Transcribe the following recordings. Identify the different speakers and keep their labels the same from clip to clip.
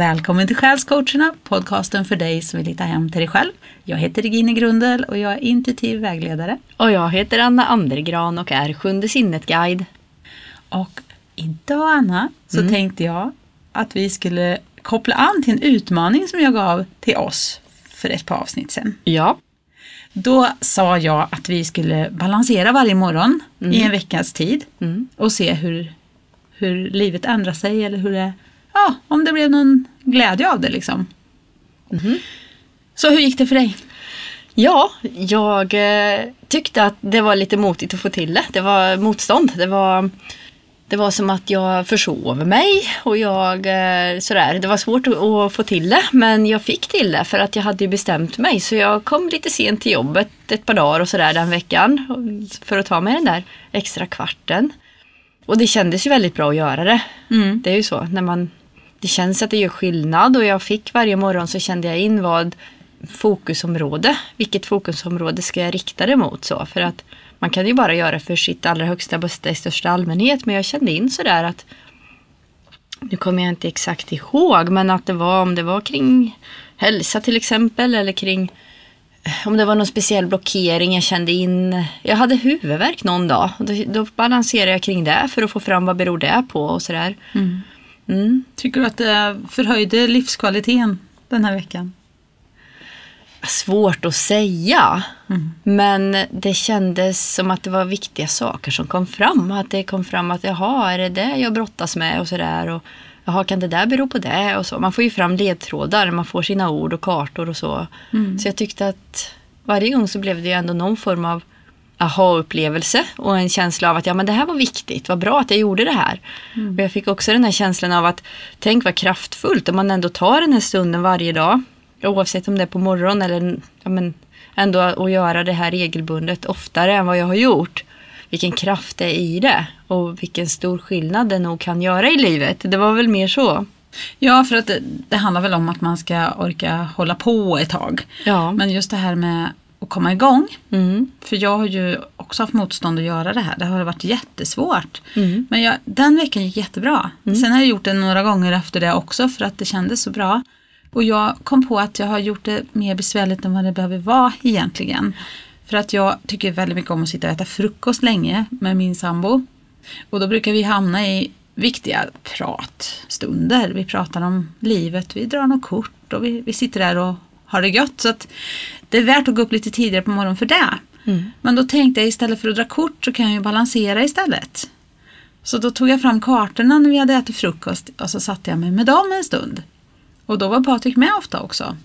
Speaker 1: Välkommen till Själscoacherna, podcasten för dig som vill hitta hem till dig själv. Jag heter Regine Grundel och jag är intuitiv vägledare.
Speaker 2: Och jag heter Anna Andergran och är Sjunde sinnet-guide.
Speaker 1: Och idag Anna så tänkte jag att vi skulle koppla an till en utmaning som jag gav till oss för ett par avsnitt sedan.
Speaker 2: Ja.
Speaker 1: Då sa jag att vi skulle balansera varje morgon i en veckas tid
Speaker 2: Mm.
Speaker 1: och se hur, hur livet ändrar sig eller hur det, ja, om det blev någon glädje av det liksom.
Speaker 2: Mhm.
Speaker 1: Så hur gick det för dig?
Speaker 2: Ja, jag eh, tyckte att det var lite motigt att få till det. Det var motstånd. Det var, det var som att jag försov mig och jag eh, sådär. Det var svårt att, att få till det men jag fick till det för att jag hade ju bestämt mig. Så jag kom lite sent till jobbet ett par dagar och sådär den veckan för att ta mig den där extra kvarten. Och det kändes ju väldigt bra att göra det.
Speaker 1: Mm.
Speaker 2: Det är ju så när man det känns att det gör skillnad och jag fick varje morgon så kände jag in vad fokusområde, vilket fokusområde ska jag rikta det mot så för att man kan ju bara göra för sitt allra högsta bästa i största allmänhet men jag kände in sådär att nu kommer jag inte exakt ihåg men att det var om det var kring hälsa till exempel eller kring om det var någon speciell blockering jag kände in. Jag hade huvudvärk någon dag och då, då balanserade jag kring det för att få fram vad beror det på och sådär. Mm.
Speaker 1: Tycker du att det förhöjde livskvaliteten den här veckan?
Speaker 2: Svårt att säga. Men det kändes som att det var viktiga saker som kom fram. Att det kom fram att jaha, är det det jag brottas med och sådär. Och jaha, kan det där bero på det? Och så. Man får ju fram ledtrådar, man får sina ord och kartor och så. Så jag tyckte att varje gång så blev det ju ändå någon form av aha-upplevelse och en känsla av att ja men det här var viktigt, vad bra att jag gjorde det här. Och jag fick också den här känslan av att tänk vad kraftfullt om man ändå tar den här stunden varje dag. Oavsett om det är på morgonen eller ja, men ändå att göra det här regelbundet oftare än vad jag har gjort. Vilken kraft det är i det och vilken stor skillnad det nog kan göra i livet. Det var väl mer så.
Speaker 1: Ja, för att det, det handlar väl om att man ska orka hålla på ett tag.
Speaker 2: Ja.
Speaker 1: Men just det här med att komma igång.
Speaker 2: Mm.
Speaker 1: För jag har ju också haft motstånd att göra det här. Det har varit jättesvårt.
Speaker 2: Mm.
Speaker 1: Men jag, den veckan gick jättebra. Sen har jag gjort det några gånger efter det också för att det kändes så bra. Och jag kom på att jag har gjort det mer besvärligt än vad det behöver vara egentligen. För att jag tycker väldigt mycket om att sitta och äta frukost länge med min sambo. Och då brukar vi hamna i viktiga pratstunder. Vi pratar om livet, vi drar något kort och vi, vi sitter där och har det gött. Så att det är värt att gå upp lite tidigare på morgonen för det. Men då tänkte jag istället för att dra kort så kan jag ju balansera istället. Så då tog jag fram kartorna när vi hade ätit frukost och så satte jag mig med dem en stund. Och då var Patrik med ofta också.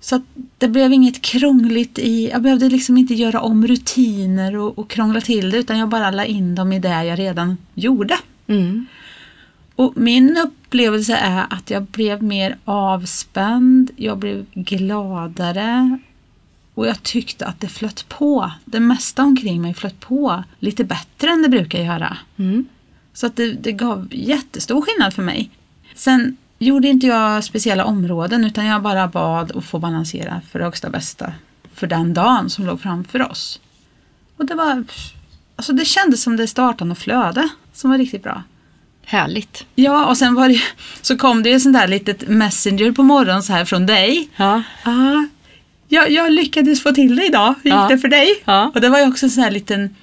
Speaker 1: Så det blev inget krångligt i, jag behövde liksom inte göra om rutiner och, och krångla till det utan jag bara la in dem i det jag redan gjorde.
Speaker 2: Mm.
Speaker 1: Och min upplevelse är att jag blev mer avspänd, jag blev gladare och jag tyckte att det flöt på. Det mesta omkring mig flöt på lite bättre än det brukar göra.
Speaker 2: Mm.
Speaker 1: Så att det, det gav jättestor skillnad för mig. Sen gjorde inte jag speciella områden utan jag bara bad att få balansera för det högsta bästa för den dagen som låg framför oss. Och det var, alltså det kändes som det startade och flöde som var riktigt bra.
Speaker 2: Härligt.
Speaker 1: Ja, och sen var det, så kom det ju sånt där litet messenger på morgonen så här från dig.
Speaker 2: Ja.
Speaker 1: Ah, jag, jag lyckades få till det idag. Hur gick
Speaker 2: Ja.
Speaker 1: det för dig?
Speaker 2: Ja.
Speaker 1: Och det var ju också en sån här liten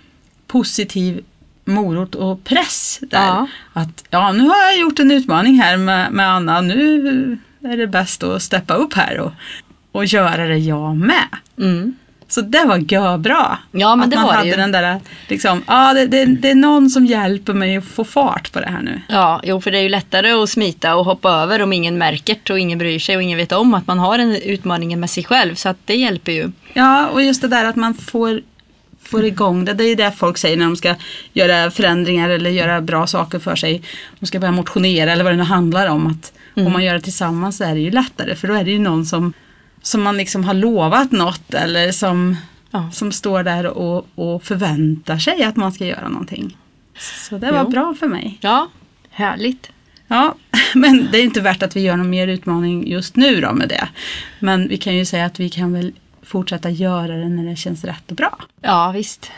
Speaker 1: positiv morot och press där.
Speaker 2: Ja.
Speaker 1: Att ja, nu har jag gjort en utmaning här med, med Anna. Nu är det bäst att steppa upp här och, och göra det jag med.
Speaker 2: Mm.
Speaker 1: Så det var görbra.
Speaker 2: Ja, men
Speaker 1: att
Speaker 2: det
Speaker 1: man
Speaker 2: var det
Speaker 1: hade
Speaker 2: ju.
Speaker 1: den där, liksom, ja det, det, det är någon som hjälper mig att få fart på det här nu.
Speaker 2: Ja, jo, för det är ju lättare att smita och hoppa över om ingen märker det och ingen bryr sig och ingen vet om att man har en utmaning med sig själv. Så att det hjälper ju.
Speaker 1: Ja, och just det där att man får, får igång det. Det är ju det folk säger när de ska göra förändringar eller göra bra saker för sig. De ska börja motionera eller vad det nu handlar om. Att Om man gör det tillsammans så är det ju lättare för då är det ju någon som, som man liksom har lovat något eller som,
Speaker 2: Ja.
Speaker 1: som står där och, och förväntar sig att man ska göra någonting. Så det var
Speaker 2: Jo.
Speaker 1: bra för mig.
Speaker 2: Ja, härligt.
Speaker 1: Ja, men det är inte värt att vi gör någon mer utmaning just nu då med det. Men vi kan ju säga att vi kan väl fortsätta göra det när det känns rätt och bra.
Speaker 2: Ja, visst.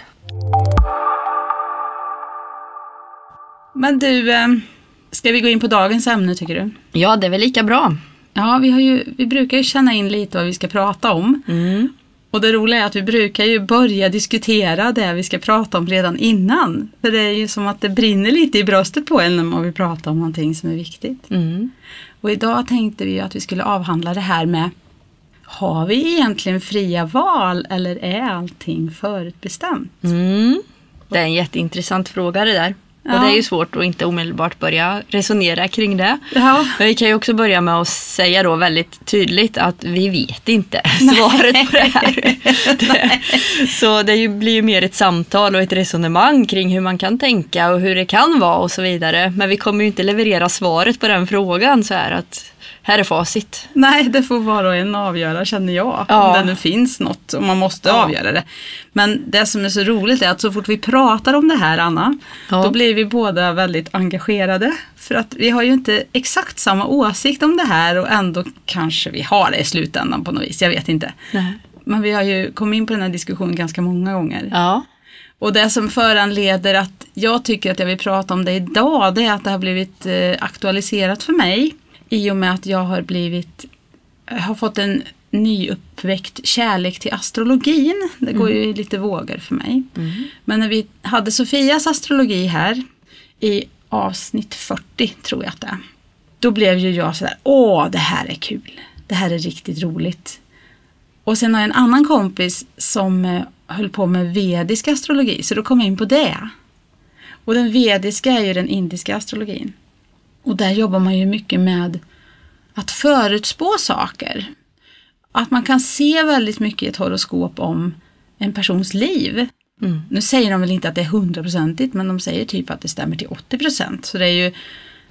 Speaker 1: Men du, eh, Ska vi gå in på dagens ämne tycker du?
Speaker 2: Ja, det är väl lika bra.
Speaker 1: Ja, vi, har ju, vi brukar ju känna in lite vad vi ska prata om.
Speaker 2: Mm.
Speaker 1: Och det roliga är att vi brukar ju börja diskutera det vi ska prata om redan innan. För det är ju som att det brinner lite i bröstet på en när man vill prata om någonting som är viktigt.
Speaker 2: Mm.
Speaker 1: Och idag tänkte vi att vi skulle avhandla det här med Har vi egentligen fria val eller är allting förutbestämt?
Speaker 2: Mm. Det är en jätteintressant fråga det där.
Speaker 1: Ja.
Speaker 2: Och det är ju svårt att inte omedelbart börja resonera kring det.
Speaker 1: Ja,
Speaker 2: Men vi kan ju också börja med att säga då väldigt tydligt att vi vet inte svaret på det här. Det, så det blir ju mer ett samtal och ett resonemang kring hur man kan tänka och hur det kan vara och så vidare. Men vi kommer ju inte leverera svaret på den frågan så här att här är facit.
Speaker 1: nej det får var och en avgöra känner jag.
Speaker 2: Ja.
Speaker 1: Om det nu finns något och man måste
Speaker 2: Ja.
Speaker 1: avgöra det. Men det som är så roligt är att så fort vi pratar om det här Anna,
Speaker 2: Ja.
Speaker 1: då blir vi båda väldigt engagerade. För att vi har ju inte exakt samma åsikt om det här och ändå kanske vi har det i slutändan på något vis, jag vet inte. Men vi har ju kommit in på den här diskussionen ganska många gånger.
Speaker 2: Ja.
Speaker 1: Och det som föranleder att jag tycker att jag vill prata om det idag, det är att det har blivit eh, aktualiserat för mig i och med att jag har blivit, har fått en nyuppväckt kärlek till astrologin. Det går ju i lite vågor för mig. Men när vi hade Sofias astrologi här i avsnitt 40 tror jag att det är. Då blev ju jag sådär, åh det här är kul. Det här är riktigt roligt. Och sen har jag en annan kompis som eh, höll på med vedisk astrologi, så då kom jag in på det. Och den vediska är ju den indiska astrologin. Och där jobbar man ju mycket med att förutspå saker. Att man kan se väldigt mycket i ett horoskop om en persons liv.
Speaker 2: Mm.
Speaker 1: Nu säger de väl inte att det är hundraprocentigt, men de säger typ att det stämmer till 80 procent. Så det är ju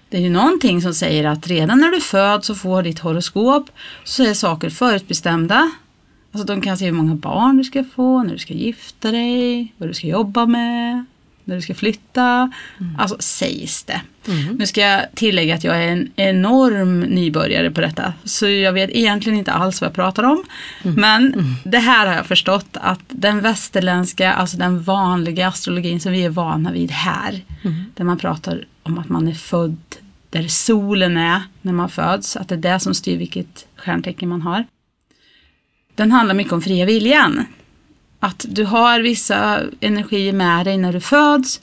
Speaker 1: det är ju någonting som säger att redan när du föds och får ditt horoskop så är saker förutbestämda. Alltså de kan se hur många barn du ska få, när du ska gifta dig, vad du ska jobba med, när du ska flytta. Alltså sägs det. Nu ska jag tillägga att jag är en enorm nybörjare på detta. Så jag vet egentligen inte alls vad jag pratar om. Men det här har jag förstått att den västerländska, alltså den vanliga astrologin som vi är vana vid här. Där man pratar om att man är född där solen är när man föds. Att det är det som styr vilket stjärntecken man har. Den handlar mycket om fria viljan. Att du har vissa energier med dig när du föds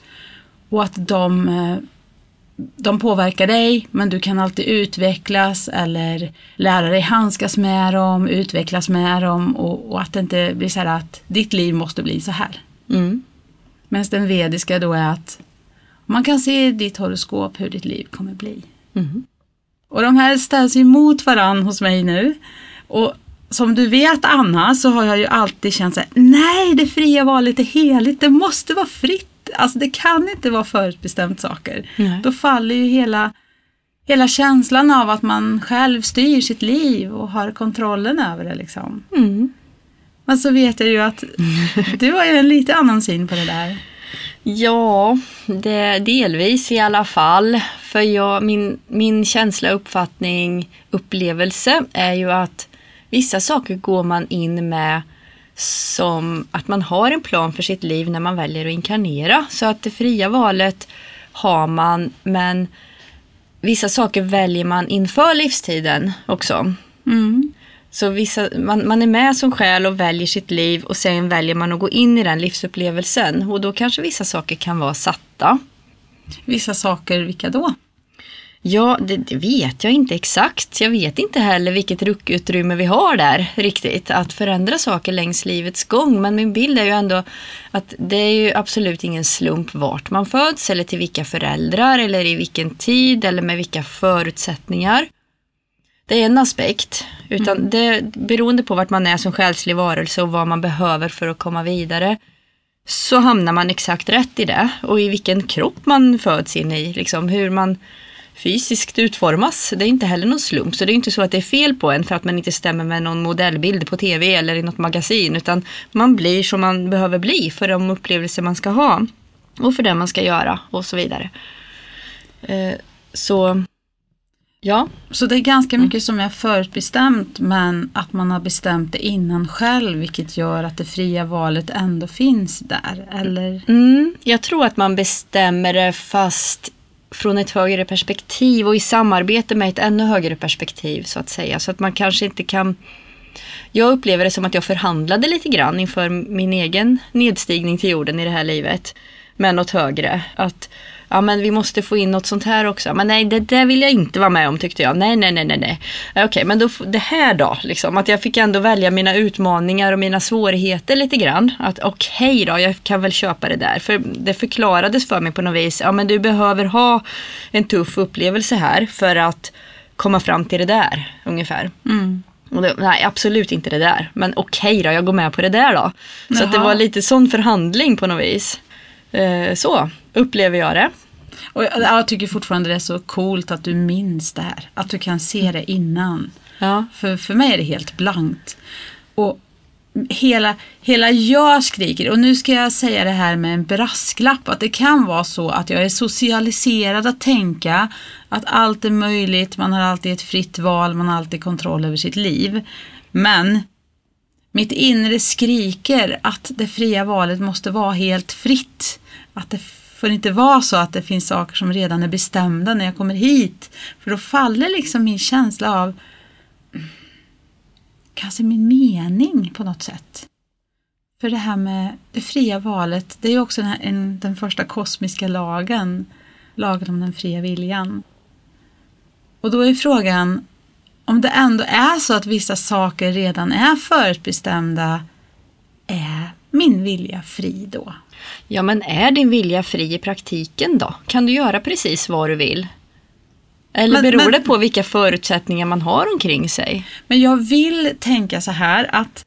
Speaker 1: och att de, eh, de påverkar dig men du kan alltid utvecklas eller lära dig handskas med dem, utvecklas med dem och, och att det inte blir så här att ditt liv måste bli så här.
Speaker 2: Mm.
Speaker 1: Medan den vediska då är att man kan se i ditt horoskop hur ditt liv kommer bli.
Speaker 2: Mm.
Speaker 1: Och de här ställs ju mot varann hos mig nu. Och som du vet Anna så har jag ju alltid känt så här, nej det fria valet är heligt, det måste vara fritt. Alltså det kan inte vara förutbestämt saker.
Speaker 2: Nej.
Speaker 1: Då faller ju hela, hela känslan av att man själv styr sitt liv och har kontrollen över det liksom.
Speaker 2: Mm.
Speaker 1: Men så vet jag ju att du har ju en lite annan syn på det där.
Speaker 2: Ja, det, delvis i alla fall. För jag, min, min känsla, uppfattning, upplevelse är ju att vissa saker går man in med som att man har en plan för sitt liv när man väljer att inkarnera. Så att det fria valet har man, men vissa saker väljer man inför livstiden också.
Speaker 1: Mm.
Speaker 2: Så vissa, man, man är med som själ och väljer sitt liv och sen väljer man att gå in i den livsupplevelsen. Och då kanske vissa saker kan vara satta.
Speaker 1: Vissa saker, vilka då?
Speaker 2: Ja, det, det vet jag inte exakt. Jag vet inte heller vilket ruckutrymme vi har där riktigt. Att förändra saker längs livets gång. Men min bild är ju ändå att det är ju absolut ingen slump vart man föds eller till vilka föräldrar eller i vilken tid eller med vilka förutsättningar. Det är en aspekt. Utan det, beroende på vart man är som själslig varelse och vad man behöver för att komma vidare så hamnar man exakt rätt i det. Och i vilken kropp man föds in i. Liksom, hur man fysiskt utformas. Det är inte heller någon slump. Så det är inte så att det är fel på en för att man inte stämmer med någon modellbild på tv eller i något magasin. Utan man blir som man behöver bli för de upplevelser man ska ha. Och för det man ska göra och så vidare. Eh, så ja,
Speaker 1: Så det är ganska mycket som är förutbestämt men att man har bestämt det innan själv vilket gör att det fria valet ändå finns där. Eller?
Speaker 2: Mm, jag tror att man bestämmer det fast från ett högre perspektiv och i samarbete med ett ännu högre perspektiv så att säga. Så att man kanske inte kan jag upplever det som att jag förhandlade lite grann inför min egen nedstigning till jorden i det här livet med något högre. Att ja men vi måste få in något sånt här också. Men nej, det där vill jag inte vara med om tyckte jag. Nej, nej, nej, nej, nej. Okej, okay, men då, det här då, liksom. Att jag fick ändå välja mina utmaningar och mina svårigheter lite grann. Att okej okay då, jag kan väl köpa det där. För det förklarades för mig på något vis. Ja, men du behöver ha en tuff upplevelse här för att komma fram till det där, ungefär. Mm. Det, nej, absolut inte det där. Men okej okay då, jag går med på det där då. Så det var lite sån förhandling på något vis. Eh, så upplever jag det.
Speaker 1: Och jag, jag, tycker fortfarande det är så coolt att du minns det här. Att du kan se det innan. Ja. För, för mig är det helt blankt. Och hela, hela jag skriker, och nu ska jag säga det här med en brasklapp, att det kan vara så att jag är socialiserad att tänka att allt är möjligt, man har alltid ett fritt val, man har alltid kontroll över sitt liv. Men mitt inre skriker att det fria valet måste vara helt fritt. Att det får inte vara så att det finns saker som redan är bestämda när jag kommer hit. För då faller liksom min känsla av kanske min mening på något sätt. För det här med det fria valet, det är ju också den, en, den första kosmiska lagen, lagen om den fria viljan. Och då är frågan, om det ändå är så att vissa saker redan är förutbestämda, är min vilja fri då?
Speaker 2: Ja, men är din vilja fri i praktiken då? Kan du göra precis vad du vill? Eller men, beror men, det på vilka förutsättningar man har omkring sig?
Speaker 1: Men jag vill tänka så här att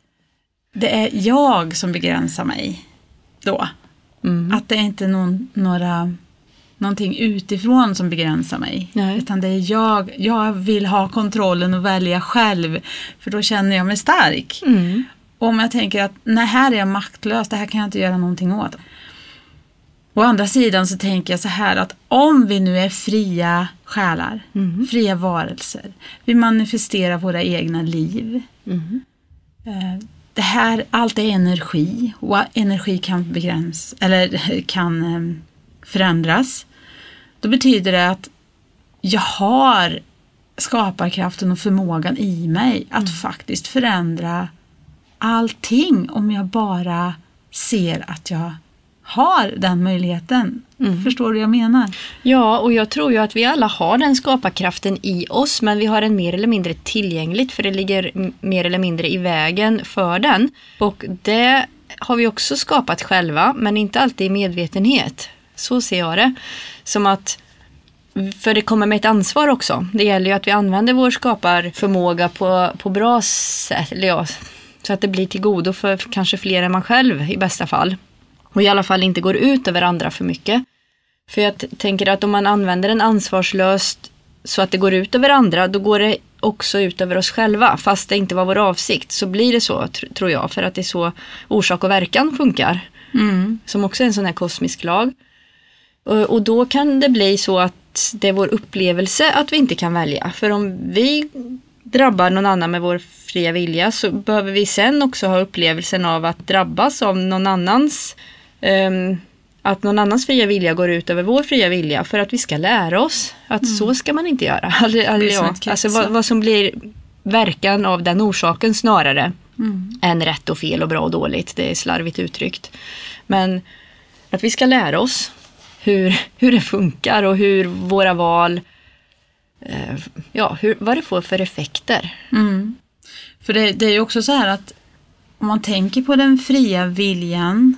Speaker 1: det är jag som begränsar mig då. Mm. Att det är inte någon, några, någonting utifrån som begränsar mig. Nej. Utan det är jag, jag vill ha kontrollen och välja själv. För då känner jag mig stark. Mm. Om jag tänker att nej, här är jag maktlös, det här kan jag inte göra någonting åt. Å andra sidan så tänker jag så här att om vi nu är fria själar, mm. fria varelser, vi manifesterar våra egna liv. Mm. Det här, allt är energi och energi kan begränsas eller kan ehm, förändras. Då betyder det att jag har skaparkraften och förmågan i mig att mm. faktiskt förändra allting om jag bara ser att jag har den möjligheten. Mm. Förstår du vad jag menar?
Speaker 2: Ja, och jag tror ju att vi alla har den skaparkraften i oss men vi har den mer eller mindre tillgängligt för det ligger mer eller mindre i vägen för den. Och det har vi också skapat själva men inte alltid i medvetenhet. Så ser jag det. Som att för det kommer med ett ansvar också. Det gäller ju att vi använder vår skaparförmåga på, på bra sätt. Eller ja, så att det blir till godo för kanske fler än man själv i bästa fall. Och i alla fall inte går ut över andra för mycket. För jag tänker att om man använder den ansvarslöst så att det går ut över andra, då går det också ut över oss själva. Fast det inte var vår avsikt så blir det så, tror jag. För att det är så orsak och verkan funkar. Mm. Som också är en sån här kosmisk lag. Och, och då kan det bli så att det är vår upplevelse att vi inte kan välja. För om vi drabbar någon annan med vår fria vilja så behöver vi sen också ha upplevelsen av att drabbas av någon annans um, att någon annans fria vilja går ut över vår fria vilja för att vi ska lära oss att mm. så ska man inte göra. Alltså, ja, alltså vad, vad, som blir verkan av den orsaken snarare mm. än rätt och fel och bra och dåligt. Det är slarvigt uttryckt. Men att vi ska lära oss hur, hur det funkar och hur våra val, eh, ja, hur, vad det får för effekter.
Speaker 1: Mm. För det, det är ju också så här att om man tänker på den fria viljan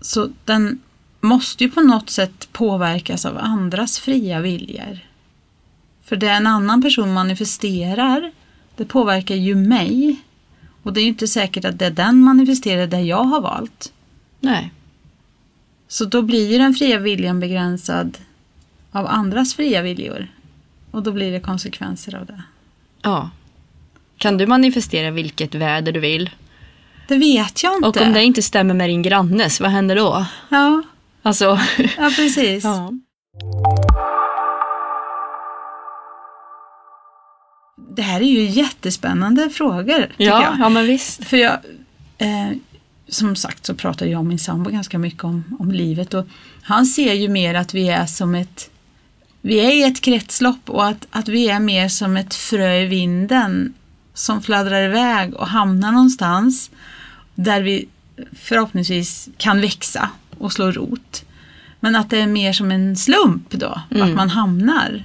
Speaker 1: så den måste ju på något sätt påverkas av andras fria viljor. För det en annan person manifesterar, det påverkar ju mig. Och det är ju inte säkert att det är den manifesterar det jag har valt.
Speaker 2: Nej.
Speaker 1: Så då blir ju den fria viljan begränsad av andras fria viljor. Och då blir det konsekvenser av det.
Speaker 2: Ja. Kan du manifestera vilket väder du vill?
Speaker 1: Det vet jag inte.
Speaker 2: Och om det inte stämmer med din grannes, vad händer då?
Speaker 1: Ja,
Speaker 2: alltså.
Speaker 1: ja precis. Ja. Det här är ju jättespännande frågor.
Speaker 2: Ja, jag. ja, men visst.
Speaker 1: För jag, eh, som sagt så pratar jag och min sambo ganska mycket om, om livet och han ser ju mer att vi är som ett vi är i ett kretslopp och att, att vi är mer som ett frö i vinden som fladdrar iväg och hamnar någonstans där vi förhoppningsvis kan växa och slå rot. Men att det är mer som en slump då,
Speaker 2: Mm.
Speaker 1: att man hamnar.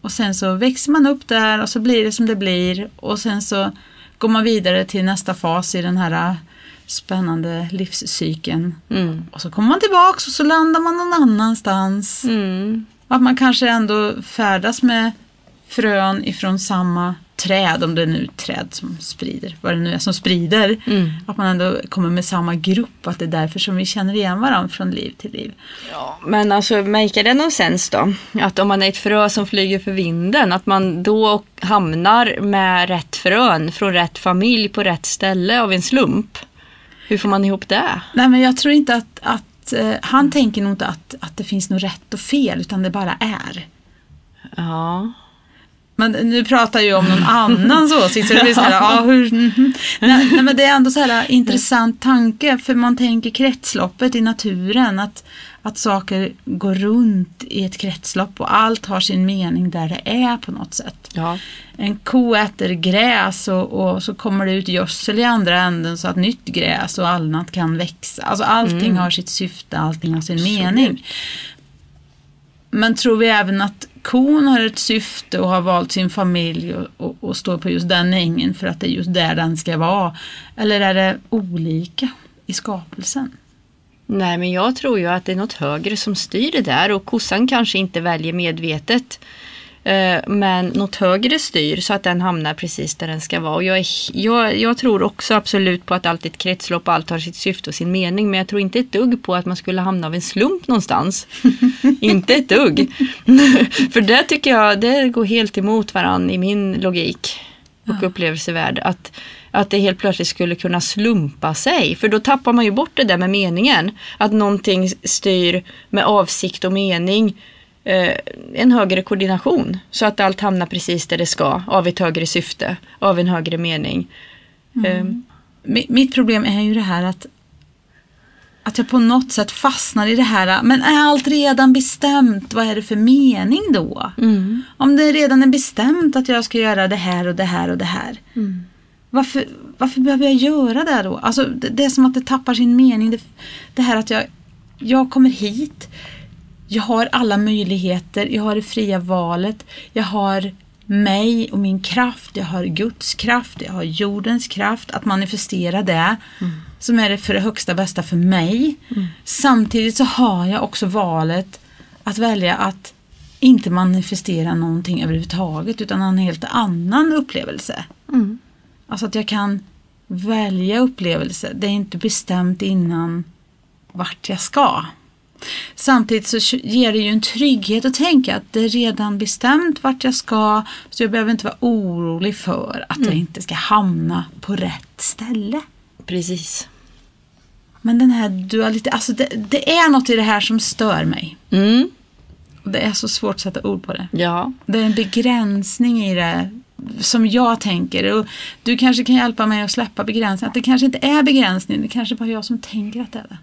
Speaker 1: Och sen så växer man upp där och så blir det som det blir och sen så går man vidare till nästa fas i den här spännande livscykeln.
Speaker 2: Mm.
Speaker 1: Och så kommer man tillbaks och så landar man någon annanstans.
Speaker 2: Mm.
Speaker 1: Att man kanske ändå färdas med frön ifrån samma träd, om det är nu träd som sprider, vad det nu är som sprider.
Speaker 2: Mm.
Speaker 1: Att man ändå kommer med samma grupp, att det är därför som vi känner igen varandra från liv till liv.
Speaker 2: Ja, men alltså make det någon sens då? Att om man är ett frö som flyger för vinden, att man då hamnar med rätt frön från rätt familj på rätt ställe av en slump. Hur får man ihop det?
Speaker 1: Nej men jag tror inte att, att eh, han tänker nog inte att, att det finns något rätt och fel, utan det bara är.
Speaker 2: Ja.
Speaker 1: Men nu pratar jag om någon annans åsikt, så det blir så här, ja, hur, mhm. nej, nej, men det är ändå så här intressant tanke, för man tänker kretsloppet i naturen, att, att saker går runt i ett kretslopp och allt har sin mening där det är på något sätt.
Speaker 2: Ja.
Speaker 1: En ko äter gräs och, och så kommer det ut gödsel i andra änden så att nytt gräs och annat kan växa. Alltså allting har sitt syfte, allting har sin mening. Men tror vi även att kon har ett syfte och har valt sin familj och, och, och står på just den ängen för att det är just där den ska vara? Eller är det olika i skapelsen?
Speaker 2: Nej, men jag tror ju att det är något högre som styr det där och kossan kanske inte väljer medvetet. Eh, Men något högre styr så att den hamnar precis där den ska vara. Och jag, är, jag, jag tror också absolut på att allt är ett kretslopp och allt har sitt syfte och sin mening. Men jag tror inte ett dugg på att man skulle hamna av en slump någonstans. inte ett dugg. För det tycker jag, det går helt emot varann i min logik och
Speaker 1: Ja.
Speaker 2: upplevelsevärld. Att, att det helt plötsligt skulle kunna slumpa sig. För då tappar man ju bort det där med meningen. Att någonting styr med avsikt och mening. Eh, en högre koordination. Så att allt hamnar precis där det ska. Av ett högre syfte. Av en högre mening. Eh,
Speaker 1: Mi- Mitt problem är ju det här att att jag på något sätt fastnar i det här, men är allt redan bestämt, vad är det för mening då?
Speaker 2: mm,
Speaker 1: Om det redan är bestämt att jag ska göra det här och det här och det här.
Speaker 2: mm,
Speaker 1: Varför, varför behöver jag göra det då? Alltså, det, det är som att det tappar sin mening. Det, det här att jag, jag kommer hit, jag har alla möjligheter, jag har det fria valet, jag har mig och min kraft, jag har Guds kraft, jag har jordens kraft, att manifestera det som är det för det högsta bästa för mig. Samtidigt så har jag också valet att välja att inte manifestera någonting överhuvudtaget utan en helt annan upplevelse.
Speaker 2: mm.
Speaker 1: Alltså att jag kan välja upplevelse. Det är inte bestämt innan vart jag ska. Samtidigt så ger det ju en trygghet att tänka att det är redan bestämt vart jag ska. Så jag behöver inte vara orolig för att jag inte ska hamna på rätt ställe.
Speaker 2: Precis.
Speaker 1: Men den här dualiteten, alltså det, det är något i det här som stör mig.
Speaker 2: Mm,
Speaker 1: Det är så svårt att sätta ord på det.
Speaker 2: ja.
Speaker 1: Det är en begränsning i det som jag tänker. Och du kanske kan hjälpa mig att släppa begränsningen. Att det kanske inte är begränsning, det kanske bara är jag som tänker att det är det.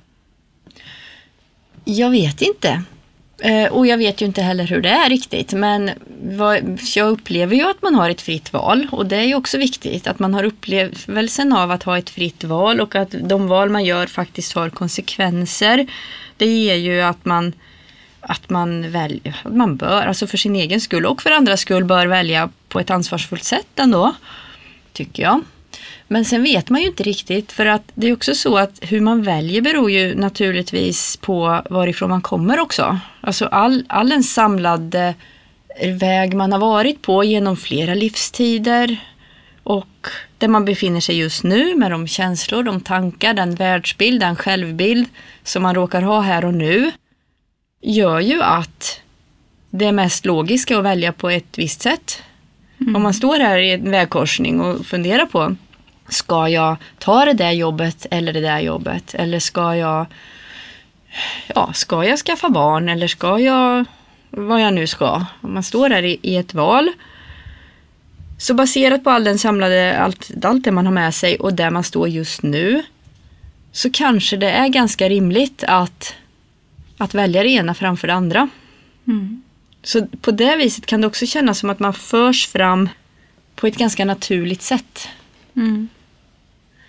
Speaker 2: Jag vet inte. Eh, och jag vet ju inte heller hur det är riktigt. Men vad, jag upplever ju att man har ett fritt val. Och det är ju också viktigt att man har upplevelsen av att ha ett fritt val och att de val man gör faktiskt har konsekvenser. Det ger ju att man att man väljer, att man bör, alltså för sin egen skull och för andras skull bör välja på ett ansvarsfullt sätt ändå. Tycker jag. Men sen vet man ju inte riktigt för att det är också så att hur man väljer beror ju naturligtvis på varifrån man kommer också. Alltså all, all en samlad eh, väg man har varit på genom flera livstider och där man befinner sig just nu med de känslor, de tankar, den världsbild, den självbild som man råkar ha här och nu gör ju att det är mest logiska att välja på ett visst sätt. Om man står här i en vägkorsning och funderar på Ska jag ta det där jobbet eller det där jobbet? Eller ska jag Ja, ska jag skaffa barn eller ska jag vad jag nu ska? Om man står här i, i ett val så baserat på all den samlade, allt, allt det man har med sig och där man står just nu så kanske det är ganska rimligt att, att välja det ena framför det andra. Så på det viset kan det också kännas som att man förs fram på ett ganska naturligt sätt.
Speaker 1: Mm.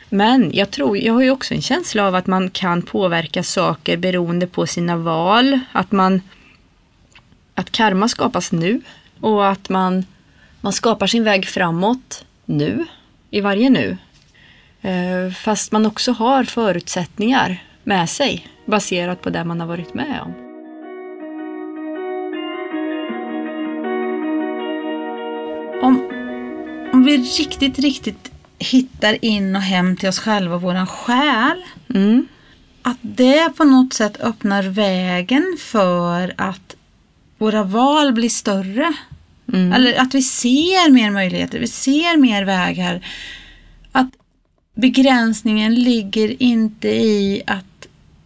Speaker 2: Men jag tror, jag har ju också en känsla av att man kan påverka saker beroende på sina val. Att man att karma skapas nu och att man, man skapar sin väg framåt nu, i varje nu. Eh, Fast man också har förutsättningar med sig baserat på det man har varit med om.
Speaker 1: Om, om vi riktigt, riktigt hittar in och hem till oss själva, våran själ.
Speaker 2: Mm.
Speaker 1: Att det på något sätt öppnar vägen för att våra val blir större.
Speaker 2: Mm.
Speaker 1: Eller att vi ser mer möjligheter, vi ser mer vägar. Att begränsningen ligger inte i att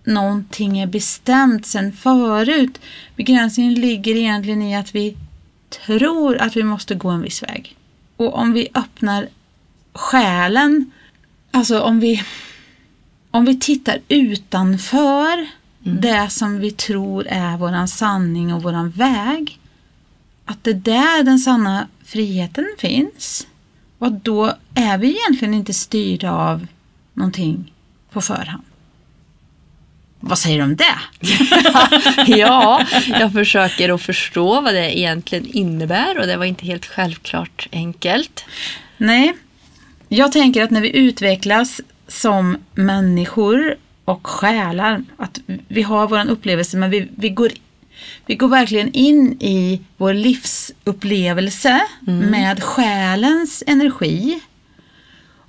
Speaker 1: någonting är bestämt sen förut. Begränsningen ligger egentligen i att vi tror att vi måste gå en viss väg. Och om vi öppnar själen, alltså om vi, om vi tittar utanför det som vi tror är våran sanning och våran väg, att det är där den sanna friheten finns. Och då är vi egentligen inte styrda av någonting på förhand. Vad säger du om det?
Speaker 2: Ja, jag försöker att förstå vad det egentligen innebär och det var inte helt självklart enkelt.
Speaker 1: Nej, jag tänker att när vi utvecklas som människor och själar, att vi har vår upplevelse men vi, vi, går, vi går verkligen in i vår livsupplevelse med själens energi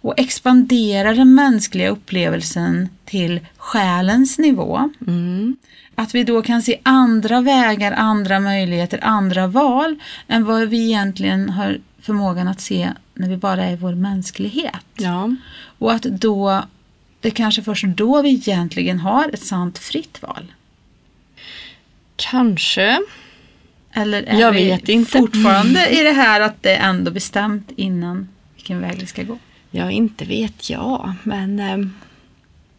Speaker 1: och expanderar den mänskliga upplevelsen till själens nivå.
Speaker 2: Mm.
Speaker 1: Att vi då kan se andra vägar, andra möjligheter, andra val än vad vi egentligen har förmågan att se när vi bara är vår mänsklighet.
Speaker 2: Ja.
Speaker 1: Och att då, det kanske först då vi egentligen har ett sant fritt val.
Speaker 2: Kanske.
Speaker 1: Eller är
Speaker 2: Jag
Speaker 1: vi fortfarande i det här att det är ändå bestämt innan vilken väg vi ska gå?
Speaker 2: Ja, inte vet jag, men... ehm,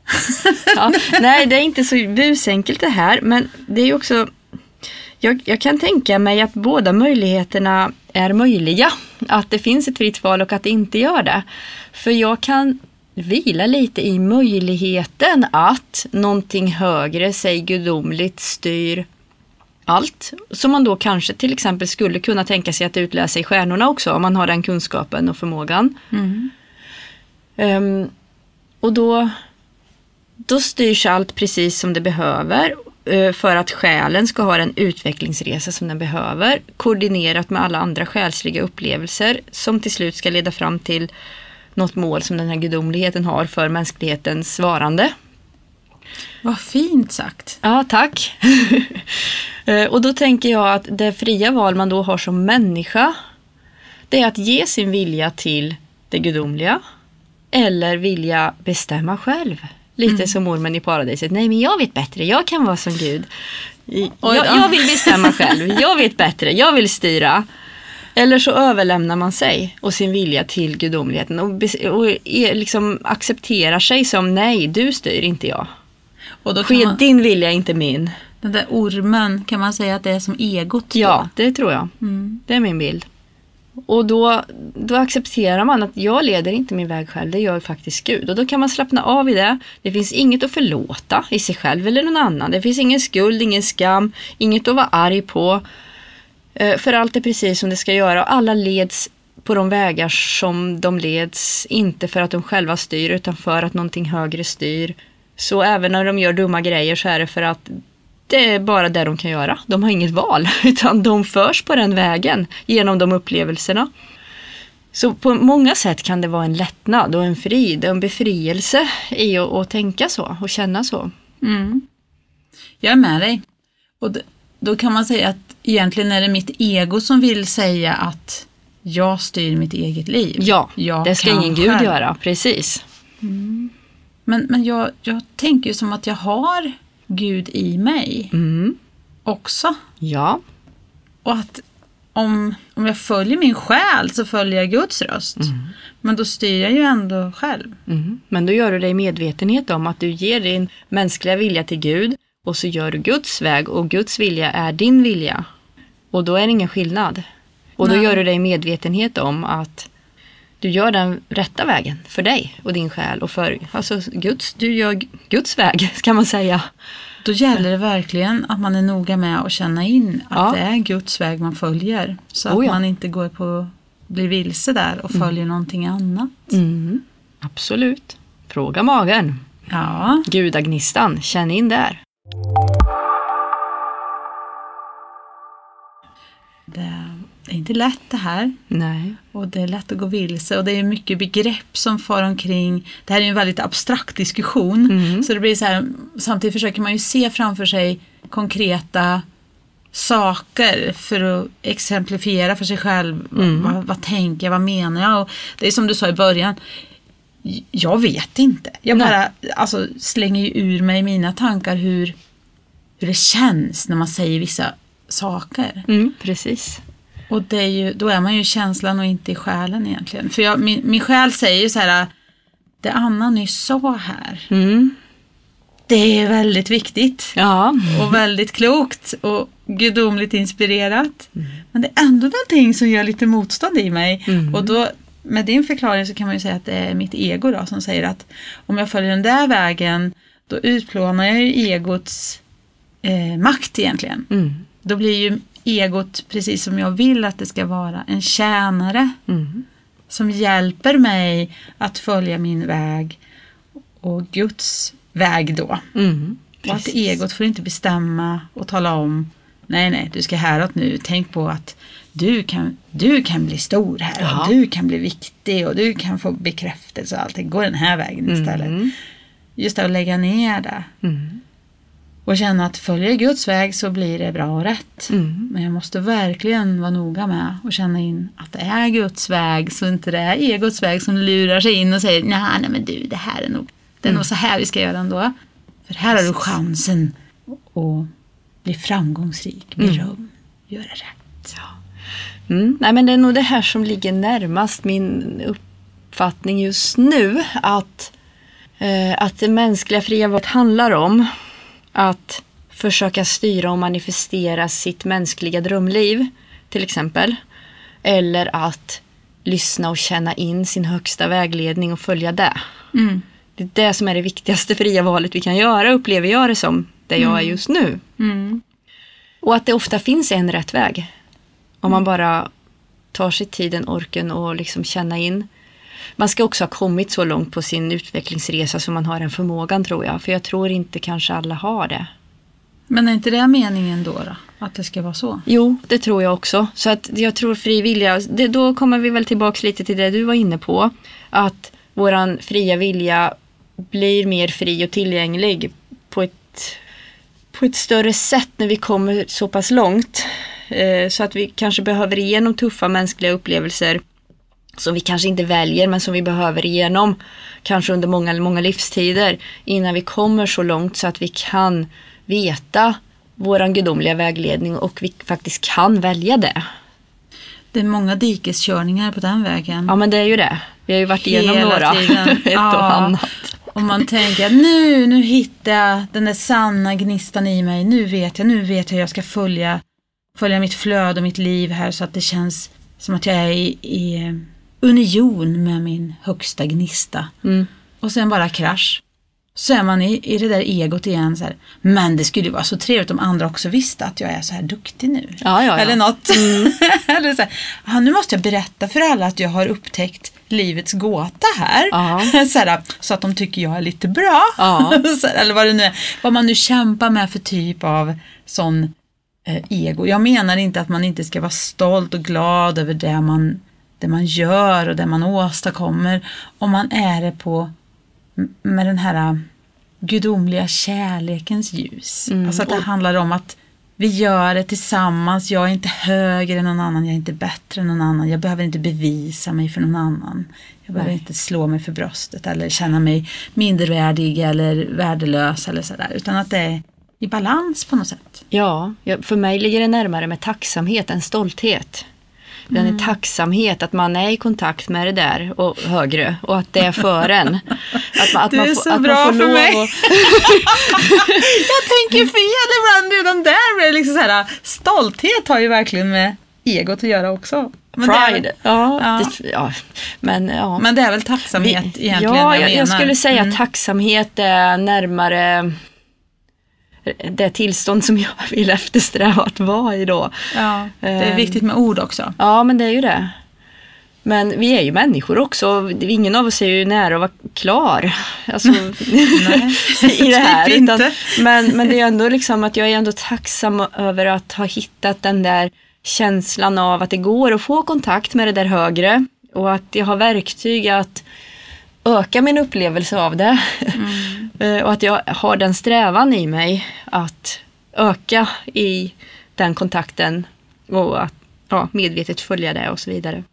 Speaker 2: ja, nej, det är inte så busenkelt det här, men det är ju också... Jag, jag kan tänka mig att båda möjligheterna är möjliga. Att det finns ett fritt val och att det inte gör det. För jag kan vila lite i möjligheten att någonting högre, säg gudomligt, styr allt. Som man då kanske till exempel skulle kunna tänka sig att utläsa i stjärnorna också, om man har den kunskapen och förmågan. Ehm, och då, då styrs allt precis som det behöver eh, för att själen ska ha den utvecklingsresa som den behöver koordinerat med alla andra själsliga upplevelser som till slut ska leda fram till något mål som den här gudomligheten har för mänsklighetens varande.
Speaker 1: Vad fint sagt.
Speaker 2: Ja, tack. Eh, och då tänker jag att det fria val man då har som människa det är att ge sin vilja till det gudomliga eller vilja bestämma själv. Lite som ormen i paradiset. Nej, men jag vet bättre. Jag kan vara som Gud. Jag, jag vill bestämma själv. Jag vet bättre. Jag vill styra. Eller så överlämnar man sig och sin vilja till gudomligheten och, och är, liksom accepterar sig som nej, du styr, inte jag.
Speaker 1: Och då kan
Speaker 2: Ske
Speaker 1: man,
Speaker 2: din vilja, inte min.
Speaker 1: den där ormen, kan man säga att det är som egot? då?
Speaker 2: Ja, det tror jag.
Speaker 1: Mm.
Speaker 2: Det är min bild. Och då, då accepterar man att jag leder inte min väg själv, det gör faktiskt Gud. Och då kan man slappna av i det. Det finns inget att förlåta i sig själv eller någon annan. Det finns ingen skuld, ingen skam, inget att vara arg på. Eh, för allt är precis som det ska göra och alla leds på de vägar som de leds, inte för att de själva styr utan för att någonting högre styr. Så även när de gör dumma grejer så är det för att det är bara det de kan göra. De har inget val, utan de förs på den vägen genom de upplevelserna. Så på många sätt kan det vara en lättnad och en frid och en befrielse i att, att tänka så och känna så.
Speaker 1: Mm. Jag är med dig. Och då kan man säga att egentligen är det mitt ego som vill säga att jag styr mitt eget liv.
Speaker 2: Ja,
Speaker 1: Jag
Speaker 2: det ska ingen Gud
Speaker 1: själv.
Speaker 2: göra, precis.
Speaker 1: Men, men jag, jag tänker ju som att jag har Gud i mig
Speaker 2: Mm.
Speaker 1: också.
Speaker 2: Ja,
Speaker 1: Och att om, om jag följer min själ så följer jag Guds röst. Men då styr jag ju ändå själv.
Speaker 2: Mm. Men då gör du dig medvetenhet om att du ger din mänskliga vilja till Gud och så gör du Guds väg och Guds vilja är din vilja. Och då är det ingen skillnad. Och då
Speaker 1: Nej.
Speaker 2: gör du dig medvetenhet om att du gör den rätta vägen för dig och din själ och för alltså Guds, du gör Guds väg kan man säga.
Speaker 1: Då gäller det verkligen att man är noga med att känna in att
Speaker 2: Ja.
Speaker 1: det är Guds väg man följer. Så att
Speaker 2: Oh ja.
Speaker 1: man inte går på, blir vilse där och följer någonting annat.
Speaker 2: Mm. Absolut. Fråga magen.
Speaker 1: Ja,
Speaker 2: Gudagnistan, känn in där.
Speaker 1: det är inte lätt det här.
Speaker 2: Nej.
Speaker 1: Och det är lätt att gå vilse och det är mycket begrepp som far omkring. Det här är en väldigt abstrakt diskussion.
Speaker 2: Mm.
Speaker 1: Så det blir så här, samtidigt försöker man ju se framför sig konkreta saker för att exemplifiera för sig själv.
Speaker 2: Mm.
Speaker 1: Vad, vad tänker jag, vad menar jag? Och det är som du sa i början, jag vet inte. Jag bara alltså, slänger ju ur mig mina tankar hur, hur det känns när man säger vissa saker.
Speaker 2: Mm, precis.
Speaker 1: Och det är ju, då är man ju i känslan och inte i själen egentligen. För jag, min, min själ säger ju så här, det Anna nyss sa här,
Speaker 2: Mm.
Speaker 1: det är väldigt viktigt
Speaker 2: Ja.
Speaker 1: och väldigt klokt och gudomligt inspirerat. Men det är ändå någonting som gör lite motstånd i mig.
Speaker 2: Mm.
Speaker 1: Och då, med din förklaring så kan man ju säga att det är mitt ego då som säger att om jag följer den där vägen då utplånar jag ju egots eh, makt egentligen.
Speaker 2: Mm.
Speaker 1: Då blir ju egot precis som jag vill att det ska vara, en tjänare
Speaker 2: Mm.
Speaker 1: som hjälper mig att följa min väg och Guds väg då.
Speaker 2: Mm.
Speaker 1: Och att egot får inte bestämma och tala om nej, nej, du ska häråt nu. Tänk på att du kan, du kan bli stor här och du kan bli viktig och du kan få bekräftelse och allting. Gå den här vägen istället.
Speaker 2: Mm.
Speaker 1: Just det, att lägga ner det
Speaker 2: Mm.
Speaker 1: Och känna att följer Guds väg så blir det bra och rätt.
Speaker 2: Mm.
Speaker 1: Men jag måste verkligen vara noga med och känna in att det är Guds väg så inte det är egots väg som lurar sig in och säger nej, nej men du det här är nog, det är nog så här vi ska göra ändå. För här har du chansen att bli framgångsrik, beröm, göra rätt.
Speaker 2: Mm. Nej, men det är nog det här som ligger närmast min uppfattning just nu. Att, eh, att det mänskliga fria valet handlar om att försöka styra och manifestera sitt mänskliga drömliv, till exempel. Eller att lyssna och känna in sin högsta vägledning och följa det.
Speaker 1: Mm.
Speaker 2: Det är det som är det viktigaste fria valet vi kan göra, upplever jag det som, där jag är just nu.
Speaker 1: Mm.
Speaker 2: Och att det ofta finns en rätt väg. Om man bara tar sig tiden, orken och liksom känna in. Man ska också ha kommit så långt på sin utvecklingsresa som man har den förmågan tror jag. För jag tror inte kanske alla har det.
Speaker 1: Men är inte det meningen då, då? Att det ska vara så?
Speaker 2: Jo, det tror jag också. Så att jag tror frivilliga, det, då kommer vi väl tillbaks lite till det du var inne på. Att våran fria vilja blir mer fri och tillgänglig på ett, på ett större sätt när vi kommer så pass långt. Eh, så att vi kanske behöver igenom tuffa mänskliga upplevelser som vi kanske inte väljer men som vi behöver igenom kanske under många, många livstider innan vi kommer så långt så att vi kan veta våran gudomliga vägledning och vi faktiskt kan välja det.
Speaker 1: Det är många dikeskörningar på den vägen.
Speaker 2: Ja men det är ju det. Vi har ju varit igenom
Speaker 1: Hela
Speaker 2: några.
Speaker 1: tiden.
Speaker 2: Ett
Speaker 1: Ja.
Speaker 2: och annat.
Speaker 1: Och man tänker att nu, nu hittar jag den där sanna gnistan i mig. Nu vet jag, nu vet jag hur jag ska följa, följa mitt flöde och mitt liv här så att det känns som att jag är i, i union med min högsta gnista.
Speaker 2: Mm.
Speaker 1: Och sen bara krasch. Så är man i, i det där egot igen så här. Men det skulle ju vara så trevligt om andra också visste att jag är så här duktig nu.
Speaker 2: Ja, ja, ja.
Speaker 1: Eller något. Eller så här, "Ah, nu måste jag berätta för alla att jag har upptäckt livets gåta här.
Speaker 2: Ja.
Speaker 1: så, här så att de tycker jag är lite bra. Här, eller vad det nu är. Vad man nu kämpar med för typ av sån eh, ego. Jag menar inte att man inte ska vara stolt och glad över det man, det man gör och det man åstadkommer. Om man är det på med den här äh, gudomliga kärlekens ljus.
Speaker 2: Mm,
Speaker 1: Alltså att det handlar om att vi gör det tillsammans. Jag är inte högre än någon annan. Jag är inte bättre än någon annan. Jag behöver inte bevisa mig för någon annan. Jag behöver
Speaker 2: Nej.
Speaker 1: inte slå mig för bröstet eller känna mig mindervärdig eller värdelös eller sådär. Utan att det är i balans på något sätt.
Speaker 2: Ja, för mig ligger det närmare med tacksamhet än stolthet. Den är tacksamhet att man är i kontakt med det där och högre och att det är för en. Att man, att
Speaker 1: Du
Speaker 2: man
Speaker 1: är
Speaker 2: får,
Speaker 1: så
Speaker 2: att
Speaker 1: bra
Speaker 2: man får
Speaker 1: för mig.
Speaker 2: att-
Speaker 1: Jag tänker fel ibland, redan där det liksom så här, stolthet har ju verkligen med egot att göra också. Men
Speaker 2: Pride. Ja,
Speaker 1: Ja.
Speaker 2: Det, ja. Men, ja.
Speaker 1: Men det är väl tacksamhet
Speaker 2: Vi-
Speaker 1: egentligen
Speaker 2: Ja,
Speaker 1: jag
Speaker 2: jag, skulle säga
Speaker 1: Mm.
Speaker 2: tacksamhet är närmare det tillstånd som jag vill eftersträva att vara i då.
Speaker 1: Ja, det är
Speaker 2: Ehm.
Speaker 1: viktigt med ord också.
Speaker 2: Ja, men det är ju det. Men vi är ju människor också. Ingen av oss är ju nära att vara klar. Alltså, i det här.
Speaker 1: typ
Speaker 2: Utan,
Speaker 1: inte.
Speaker 2: men, men det är ändå liksom att jag är ändå tacksam över att ha hittat den där känslan av att det går att få kontakt med det där högre. Och att jag har verktyg att öka min upplevelse av det. Eh, Eh, och att jag har den strävan i mig att öka i den kontakten och att ja, medvetet följa det och så vidare.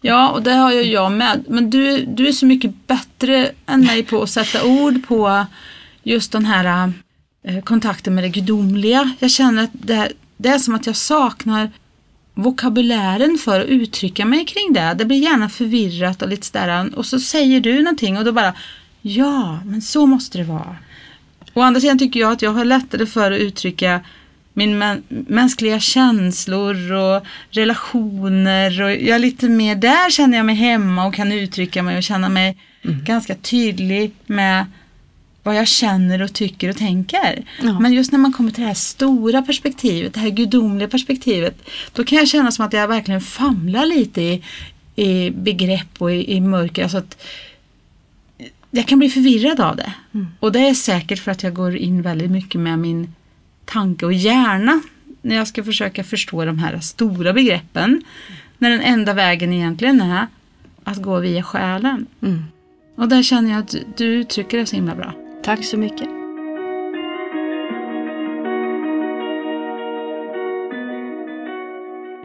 Speaker 1: Ja, och det har ju jag med. Men du, du är så mycket bättre än mig på att sätta ord på just den här eh, kontakten med det gudomliga. Jag känner att det, det är som att jag saknar vokabulären för att uttrycka mig kring det. Det blir gärna förvirrat och lite sådär. Och så säger du någonting och då bara Ja, men så måste det vara. Å andra sidan tycker jag att jag har lättare för att uttrycka min mä- mänskliga känslor och relationer och jag är lite mer där känner jag mig hemma och kan uttrycka mig och känna mig ganska tydlig med vad jag känner och tycker och tänker.
Speaker 2: Ja.
Speaker 1: Men just när man kommer till det här stora perspektivet, det här gudomliga perspektivet, då kan jag känna som att jag verkligen famlar lite i, i begrepp och i, i mörker. Alltså att jag kan bli förvirrad av det. Och det är säkert för att jag går in väldigt mycket med min tanke och hjärna när jag ska försöka förstå de här stora begreppen. När den enda vägen egentligen är att gå via själen.
Speaker 2: Mm.
Speaker 1: Och där känner jag att du, du uttrycker det så himla bra.
Speaker 2: Tack så mycket.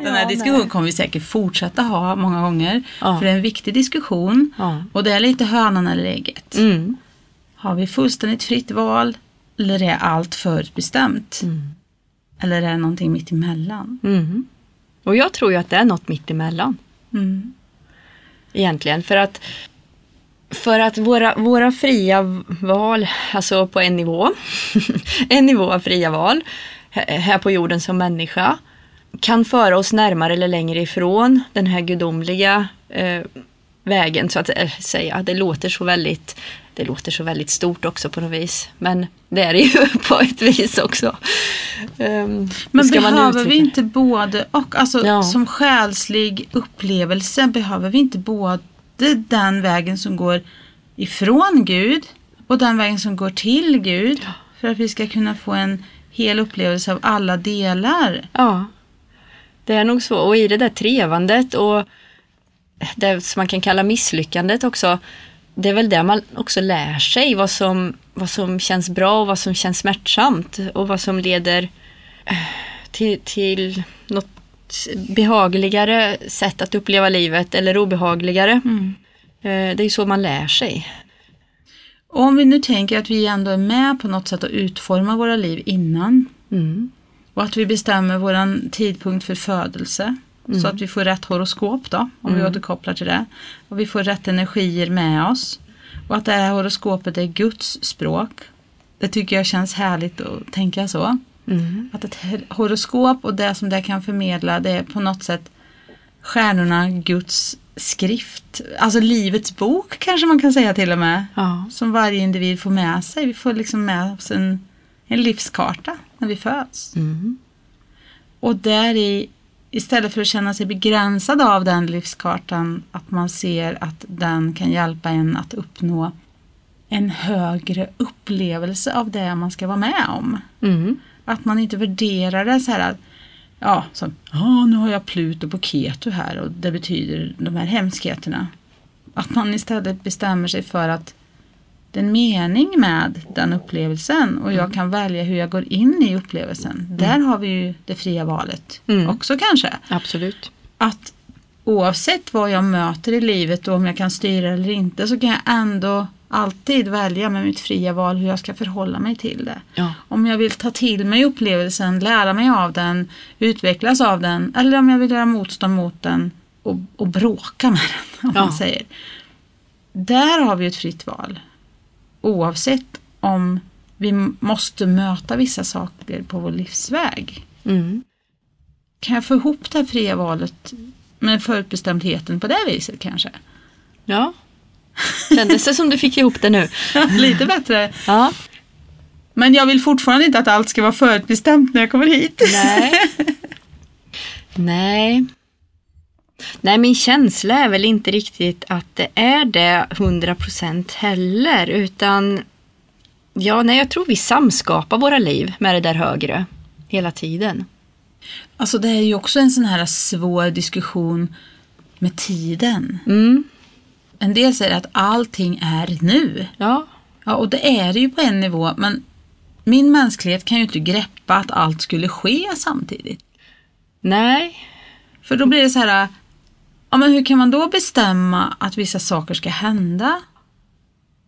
Speaker 1: Den här
Speaker 2: Ja,
Speaker 1: diskussionen
Speaker 2: nej.
Speaker 1: kommer vi säkert fortsätta ha många gånger.
Speaker 2: Ja.
Speaker 1: För det är en viktig diskussion.
Speaker 2: Ja.
Speaker 1: Och det är lite hönan eller ägget.
Speaker 2: Mm.
Speaker 1: Har vi fullständigt fritt val? Eller är allt förutbestämt?
Speaker 2: Mm.
Speaker 1: Eller är det någonting mitt emellan?
Speaker 2: Mm. Och jag tror ju att det är något mitt emellan.
Speaker 1: Mm.
Speaker 2: Egentligen. För att, för att våra, våra fria val, alltså på en nivå, en nivå av fria val här här på jorden som människa, kan föra oss närmare eller längre ifrån den här gudomliga eh, vägen så att eh, säga. Det låter så väldigt det låter så väldigt stort också på något vis. Men det är det ju på ett vis också. Um,
Speaker 1: Men behöver vi inte både och? Alltså
Speaker 2: Ja.
Speaker 1: som själslig upplevelse behöver vi inte både den vägen som går ifrån Gud och den vägen som går till Gud för att vi ska kunna få en hel upplevelse av alla delar.
Speaker 2: Ja, det är nog så. Och i det där trevandet och det som man kan kalla misslyckandet också. Det är väl där man också lär sig vad som, vad som känns bra och vad som känns smärtsamt och vad som leder eh, till, till något behagligare sätt att uppleva livet eller obehagligare. Eh, Det är ju så man lär sig.
Speaker 1: Om vi nu tänker att vi ändå är med på något sätt att utforma våra liv innan
Speaker 2: Mm.
Speaker 1: Och att vi bestämmer våran tidpunkt för födelse så att vi får rätt horoskop då, om vi återkopplar till det. Och vi får rätt energier med oss. Och att det här horoskopet är Guds språk. Det tycker jag känns härligt att tänka så.
Speaker 2: Mm.
Speaker 1: Att ett horoskop och det som det kan förmedla det är på något sätt stjärnorna, Guds skrift. Alltså livets bok kanske man kan säga till och med.
Speaker 2: Ja.
Speaker 1: Som varje individ får med sig. Vi får liksom med oss en, en livskarta när vi föds.
Speaker 2: Mm.
Speaker 1: Och där i, istället för att känna sig begränsad av den livskartan, att man ser att den kan hjälpa en att uppnå en högre upplevelse av det man ska vara med om.
Speaker 2: Mm.
Speaker 1: Att man inte värderar det så här att ja, som, ja nu har jag Pluto på Ketu här och det betyder de här hemskheterna. Att man istället bestämmer sig för att en mening med den upplevelsen och jag kan välja hur jag går in i upplevelsen. Där har vi ju det fria valet
Speaker 2: Mm.
Speaker 1: också kanske.
Speaker 2: Absolut.
Speaker 1: Att oavsett vad jag möter i livet och om jag kan styra eller inte så kan jag ändå alltid välja med mitt fria val hur jag ska förhålla mig till det.
Speaker 2: Ja.
Speaker 1: Om jag vill ta till mig upplevelsen, lära mig av den, utvecklas av den eller om jag vill göra motstånd mot den och, och bråka med den. Om
Speaker 2: Ja.
Speaker 1: man säger. Där har vi ett fritt val. Oavsett om vi måste möta vissa saker på vår livsväg.
Speaker 2: Mm.
Speaker 1: Kan jag få ihop det här fria valet med förutbestämdheten på det viset kanske?
Speaker 2: Ja. Kändes det som du fick ihop det nu?
Speaker 1: Lite bättre.
Speaker 2: Ja.
Speaker 1: Men jag vill fortfarande inte att allt ska vara förutbestämt när jag kommer hit.
Speaker 2: Nej. Nej. Nej, min känsla är väl inte riktigt att det är det 100% heller, utan ja, nej, jag tror vi samskapar våra liv med det där högre hela tiden.
Speaker 1: Alltså det är ju också en sån här svår diskussion med tiden.
Speaker 2: Mm.
Speaker 1: En del säger att allting är nu.
Speaker 2: Ja.
Speaker 1: Ja, och det är det ju på en nivå, men min mänsklighet kan ju inte greppa att allt skulle ske samtidigt.
Speaker 2: Nej.
Speaker 1: För då blir det så här, ja men hur kan man då bestämma att vissa saker ska hända?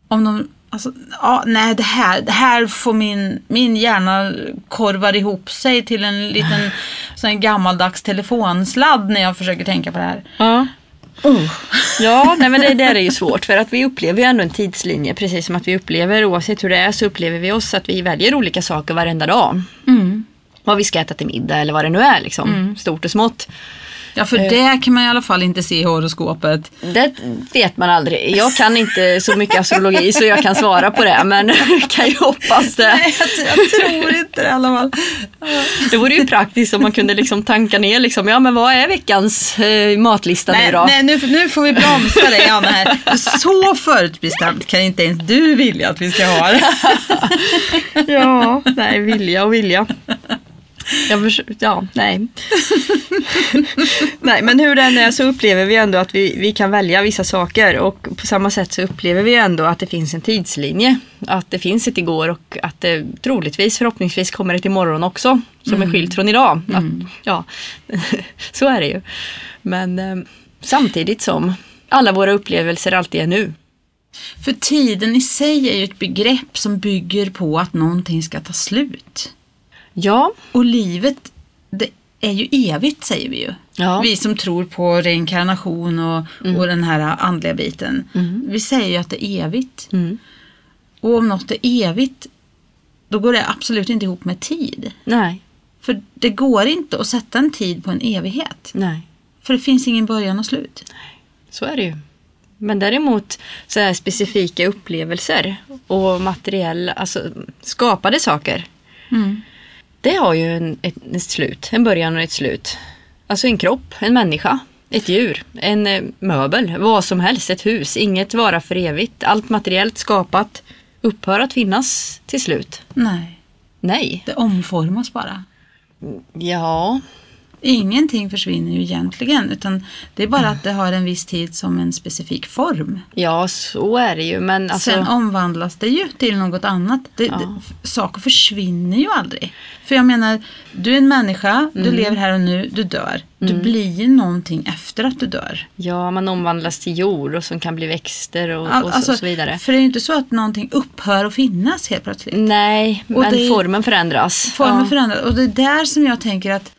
Speaker 1: Om de, alltså, ja nej det här, det här får min, min hjärna korvar ihop sig till en liten sån gammaldags telefonsladd när jag försöker tänka på det här.
Speaker 2: Ja.
Speaker 1: Uh.
Speaker 2: Ja, nej, men det där är ju svårt för att vi upplever ju ändå en tidslinje precis som att vi upplever oavsett hur det är så upplever vi oss att vi väljer olika saker varenda dag.
Speaker 1: Mm.
Speaker 2: Vad vi ska äta till middag eller vad det nu är liksom, stort och smått.
Speaker 1: Ja för det kan man i alla fall inte se i horoskopet.
Speaker 2: Det vet man aldrig. Jag kan inte så mycket astrologi så jag kan svara på det men kan ju hoppas det.
Speaker 1: Nej, jag, jag tror inte det i alla fall.
Speaker 2: Det vore ju praktiskt om man kunde liksom tanka ner liksom, ja men vad är veckans eh, matlista
Speaker 1: Nej,
Speaker 2: nu då?
Speaker 1: nej nu, nu får vi bromsa dig Anna här. Så förutbestämt kan inte ens du vilja att vi ska ha det.
Speaker 2: Ja, nej vilja och vilja. Jag ja, nej. nej, men hur det än är så upplever vi ändå att vi, vi kan välja vissa saker och på samma sätt så upplever vi ändå att det finns en tidslinje. Att det finns ett igår och att det troligtvis, förhoppningsvis kommer ett imorgon också som är skilt från idag. Att, ja, så är det ju. Men eh, samtidigt som alla våra upplevelser alltid är nu.
Speaker 1: För tiden i sig är ju ett begrepp som bygger på att någonting ska ta slut.
Speaker 2: Ja,
Speaker 1: Och livet, det är ju evigt säger vi ju.
Speaker 2: Ja.
Speaker 1: Vi som tror på reinkarnation och, och den här andliga biten. Vi säger ju att det är evigt.
Speaker 2: Mm.
Speaker 1: Och om något är evigt, då går det absolut inte ihop med tid.
Speaker 2: nej,
Speaker 1: För det går inte att sätta en tid på en evighet.
Speaker 2: nej.
Speaker 1: För det finns ingen början och slut.
Speaker 2: Så är det ju. Men däremot så här specifika upplevelser och materiella, alltså skapade saker.
Speaker 1: Mm.
Speaker 2: Det har ju en, ett, ett slut, en början och ett slut. Alltså en kropp, en människa, ett djur, en eh, möbel, vad som helst, ett hus. Inget vara för evigt. Allt materiellt skapat upphör att finnas till slut.
Speaker 1: Nej,
Speaker 2: Nej.
Speaker 1: det omformas bara.
Speaker 2: Ja.
Speaker 1: Ingenting försvinner ju egentligen utan det är bara att det har en viss tid som en specifik form.
Speaker 2: Ja, så är det ju. Men alltså...
Speaker 1: Sen omvandlas det ju till något annat. Det,
Speaker 2: Ja.
Speaker 1: det, saker försvinner ju aldrig. För jag menar, du är en människa, du lever här och nu, du dör. Du blir ju någonting efter att du dör.
Speaker 2: Ja, man omvandlas till jord och som kan bli växter och,
Speaker 1: Al-
Speaker 2: och, så,
Speaker 1: alltså,
Speaker 2: och så vidare.
Speaker 1: För det är ju inte så att någonting upphör att finnas helt plötsligt.
Speaker 2: Nej,
Speaker 1: Och
Speaker 2: men
Speaker 1: det-
Speaker 2: formen förändras.
Speaker 1: Formen
Speaker 2: ja.
Speaker 1: förändras. Och det är där som jag tänker att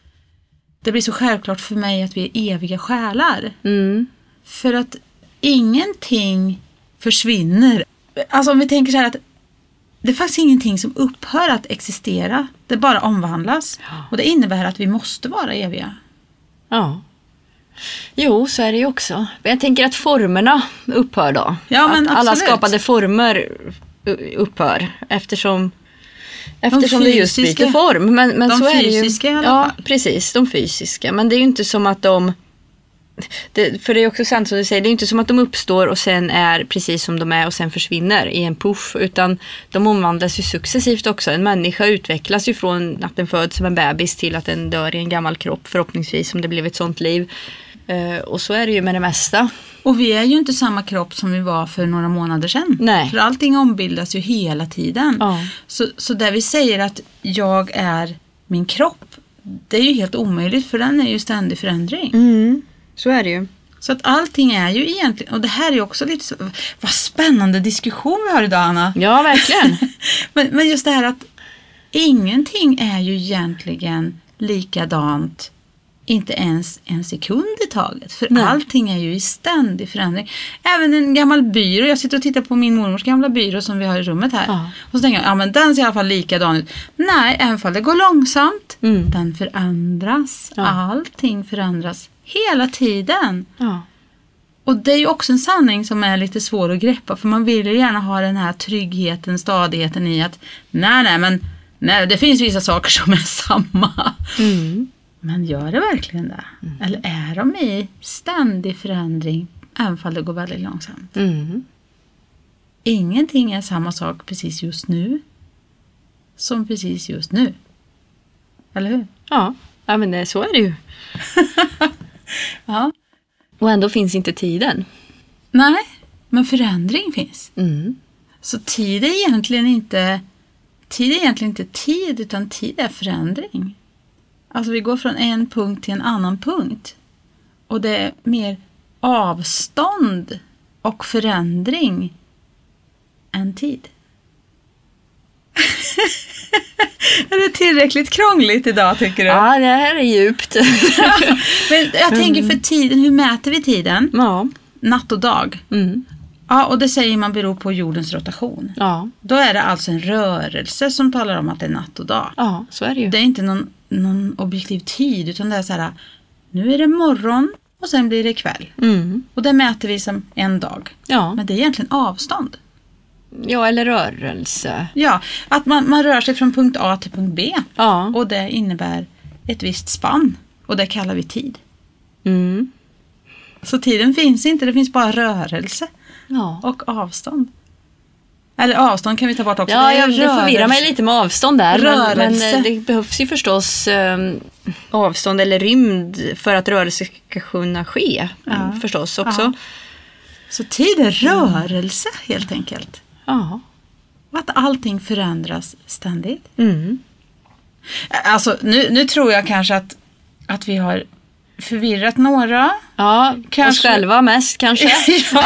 Speaker 1: det blir så självklart för mig att vi är eviga själar.
Speaker 2: Mm.
Speaker 1: För att ingenting försvinner. Alltså om vi tänker så här att det är faktiskt ingenting som upphör att existera. Det bara omvandlas. Och det innebär att vi måste vara eviga.
Speaker 2: Ja. Jo, så är det ju också. Men jag tänker att formerna upphör då.
Speaker 1: Ja, men
Speaker 2: att alla skapade former upphör eftersom Eftersom det just
Speaker 1: fysiska-
Speaker 2: byter form. Men, men
Speaker 1: de
Speaker 2: så är det ju.
Speaker 1: fysiska i alla
Speaker 2: ja,
Speaker 1: fall.
Speaker 2: precis. De fysiska. Men det är ju inte som att de... Det, för det är också sant som du säger, det är inte som att de uppstår och sen är precis som de är och sen försvinner i en puff. Utan de omvandlas ju successivt också. En människa utvecklas ju från att den föds som en bebis till att den dör i en gammal kropp förhoppningsvis om det blev ett sånt liv. Eh, och så är det ju med det mesta.
Speaker 1: Och vi är ju inte samma kropp som vi var för några månader sedan.
Speaker 2: Nej.
Speaker 1: För allting ombildas ju hela tiden.
Speaker 2: Ja.
Speaker 1: Så, så där vi säger att jag är min kropp, det är ju helt omöjligt för den är ju ständig förändring.
Speaker 2: Mm, så är det ju.
Speaker 1: Så att allting är ju egentligen, och det här är ju också lite så, vad spännande diskussion vi har idag Anna.
Speaker 2: Ja, verkligen.
Speaker 1: Men, men just det här att ingenting är ju egentligen likadant inte ens en sekund i taget. För
Speaker 2: Nej.
Speaker 1: allting är ju i ständig förändring. Även en gammal byrå. Jag sitter och tittar på min mormors gamla byrå som vi har i rummet här.
Speaker 2: Ja.
Speaker 1: Och så tänker jag, ja men den ser i alla fall likadan ut. Nej, även fall det går långsamt.
Speaker 2: Mm.
Speaker 1: Den förändras.
Speaker 2: Ja.
Speaker 1: Allting förändras hela tiden.
Speaker 2: Ja.
Speaker 1: Och det är ju också en sanning som är lite svår att greppa för man vill ju gärna ha den här tryggheten, stadigheten i att nej, nej, men nej, det finns vissa saker som är samma.
Speaker 2: Mm.
Speaker 1: Men gör det verkligen det? Eller är de i ständig förändring även om det går väldigt långsamt?
Speaker 2: Mm.
Speaker 1: Ingenting är samma sak precis just nu som precis just nu. Eller hur?
Speaker 2: Ja. ja, men det, så är det ju.
Speaker 1: Ja.
Speaker 2: Och ändå finns inte tiden.
Speaker 1: Nej, men förändring finns.
Speaker 2: Mm.
Speaker 1: Så tid är egentligen inte tid är egentligen inte tid utan tid är förändring. Alltså vi går från en punkt till en annan punkt. Och det är mer avstånd och förändring än tid. är det tillräckligt krångligt idag tycker du?
Speaker 2: Ja, det här är djupt.
Speaker 1: Men jag tänker för tiden, hur mäter vi tiden?
Speaker 2: ja.
Speaker 1: Natt och dag.
Speaker 2: Mm.
Speaker 1: Ja, och det säger man beror på jordens rotation.
Speaker 2: Ja.
Speaker 1: Då är det alltså en rörelse som talar om att det är natt och dag.
Speaker 2: ja, så är det ju.
Speaker 1: Det är inte någon, någon objektiv tid utan det är så här, nu är det morgon och sen blir det kväll.
Speaker 2: Mm.
Speaker 1: Och det mäter vi som en dag.
Speaker 2: Ja.
Speaker 1: Men det är egentligen avstånd.
Speaker 2: ja, eller rörelse.
Speaker 1: Ja, att man, man rör sig från punkt A till punkt B.
Speaker 2: Ja.
Speaker 1: Och det innebär ett visst spann. Och det kallar vi tid.
Speaker 2: Mm.
Speaker 1: Så tiden finns inte, det finns bara rörelse
Speaker 2: Ja.
Speaker 1: och avstånd. Eller avstånd kan vi ta bort också.
Speaker 2: Ja, jag, det förvirrar
Speaker 1: rörelse.
Speaker 2: mig lite med avstånd där. Men, men
Speaker 1: Rörelse.
Speaker 2: eh, det behövs ju förstås eh, avstånd eller rymd för att rörelse ska kunna ske.
Speaker 1: Ja.
Speaker 2: eh, Förstås också.
Speaker 1: Ja. Så tid är rörelse helt enkelt.
Speaker 2: Ja.
Speaker 1: Och att allting förändras ständigt.
Speaker 2: Mm.
Speaker 1: Alltså nu, nu tror jag kanske att, att vi har förvirrat några.
Speaker 2: Ja, oss
Speaker 1: Kanske-
Speaker 2: själva mest kanske.
Speaker 1: ja,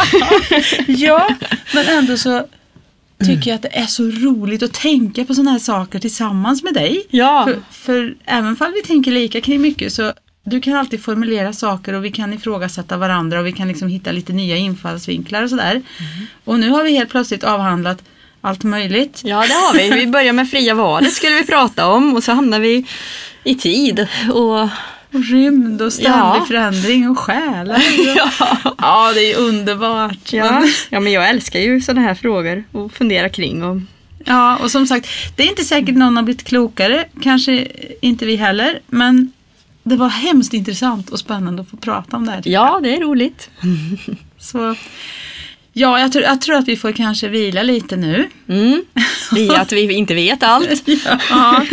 Speaker 1: ja, men ändå så tycker jag att det är så roligt att tänka på sådana här saker tillsammans med dig.
Speaker 2: Ja.
Speaker 1: För, för även fall vi tänker lika kring mycket så du kan alltid formulera saker och vi kan ifrågasätta varandra och vi kan liksom hitta lite nya infallsvinklar och sådär. Och nu har vi helt plötsligt avhandlat allt möjligt.
Speaker 2: Ja, det har vi. Vi börjar med fria valet skulle vi prata om och så hamnar vi i tid. Och
Speaker 1: Och rymd och ständig
Speaker 2: Ja.
Speaker 1: förändring och själar.
Speaker 2: ja.
Speaker 1: Ja, det är ju underbart.
Speaker 2: Ja.
Speaker 1: Men-
Speaker 2: ja, men jag älskar ju sådana här frågor och fundera kring. Och,
Speaker 1: Ja, och som sagt, det är inte säkert någon har blivit klokare, kanske inte vi heller, men det var hemskt intressant och spännande att få prata om det här.
Speaker 2: ja, det är roligt.
Speaker 1: Så, ja, jag tror, jag tror att vi får kanske vila lite nu.
Speaker 2: Mm. I att vi inte vet allt.
Speaker 1: Ja,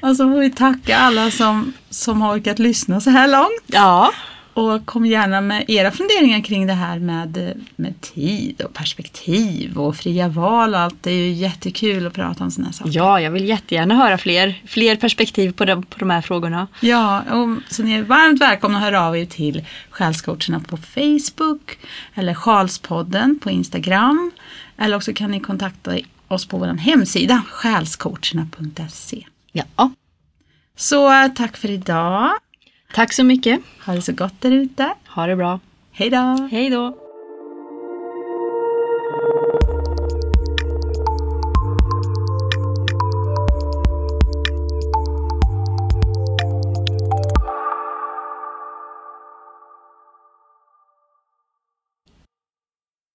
Speaker 1: och så får vi tacka alla som, som har orkat lyssna så här långt.
Speaker 2: Ja,
Speaker 1: Och kom gärna med era funderingar kring det här med, med tid och perspektiv och fria val och allt. Det är ju jättekul att prata om sådana saker.
Speaker 2: ja jag vill jättegärna höra fler, fler perspektiv på de, på de här frågorna.
Speaker 1: Ja, och så ni är varmt välkomna att höra av er till Själscoacherna på Facebook eller Sjalspodden på Instagram. Eller också kan ni kontakta oss på vår hemsida själscoacherna.se.
Speaker 2: Ja,
Speaker 1: Så tack för idag.
Speaker 2: Tack så mycket.
Speaker 1: Ha det så gott där ute.
Speaker 2: Ha det bra.
Speaker 1: Hej då!
Speaker 2: Hej då.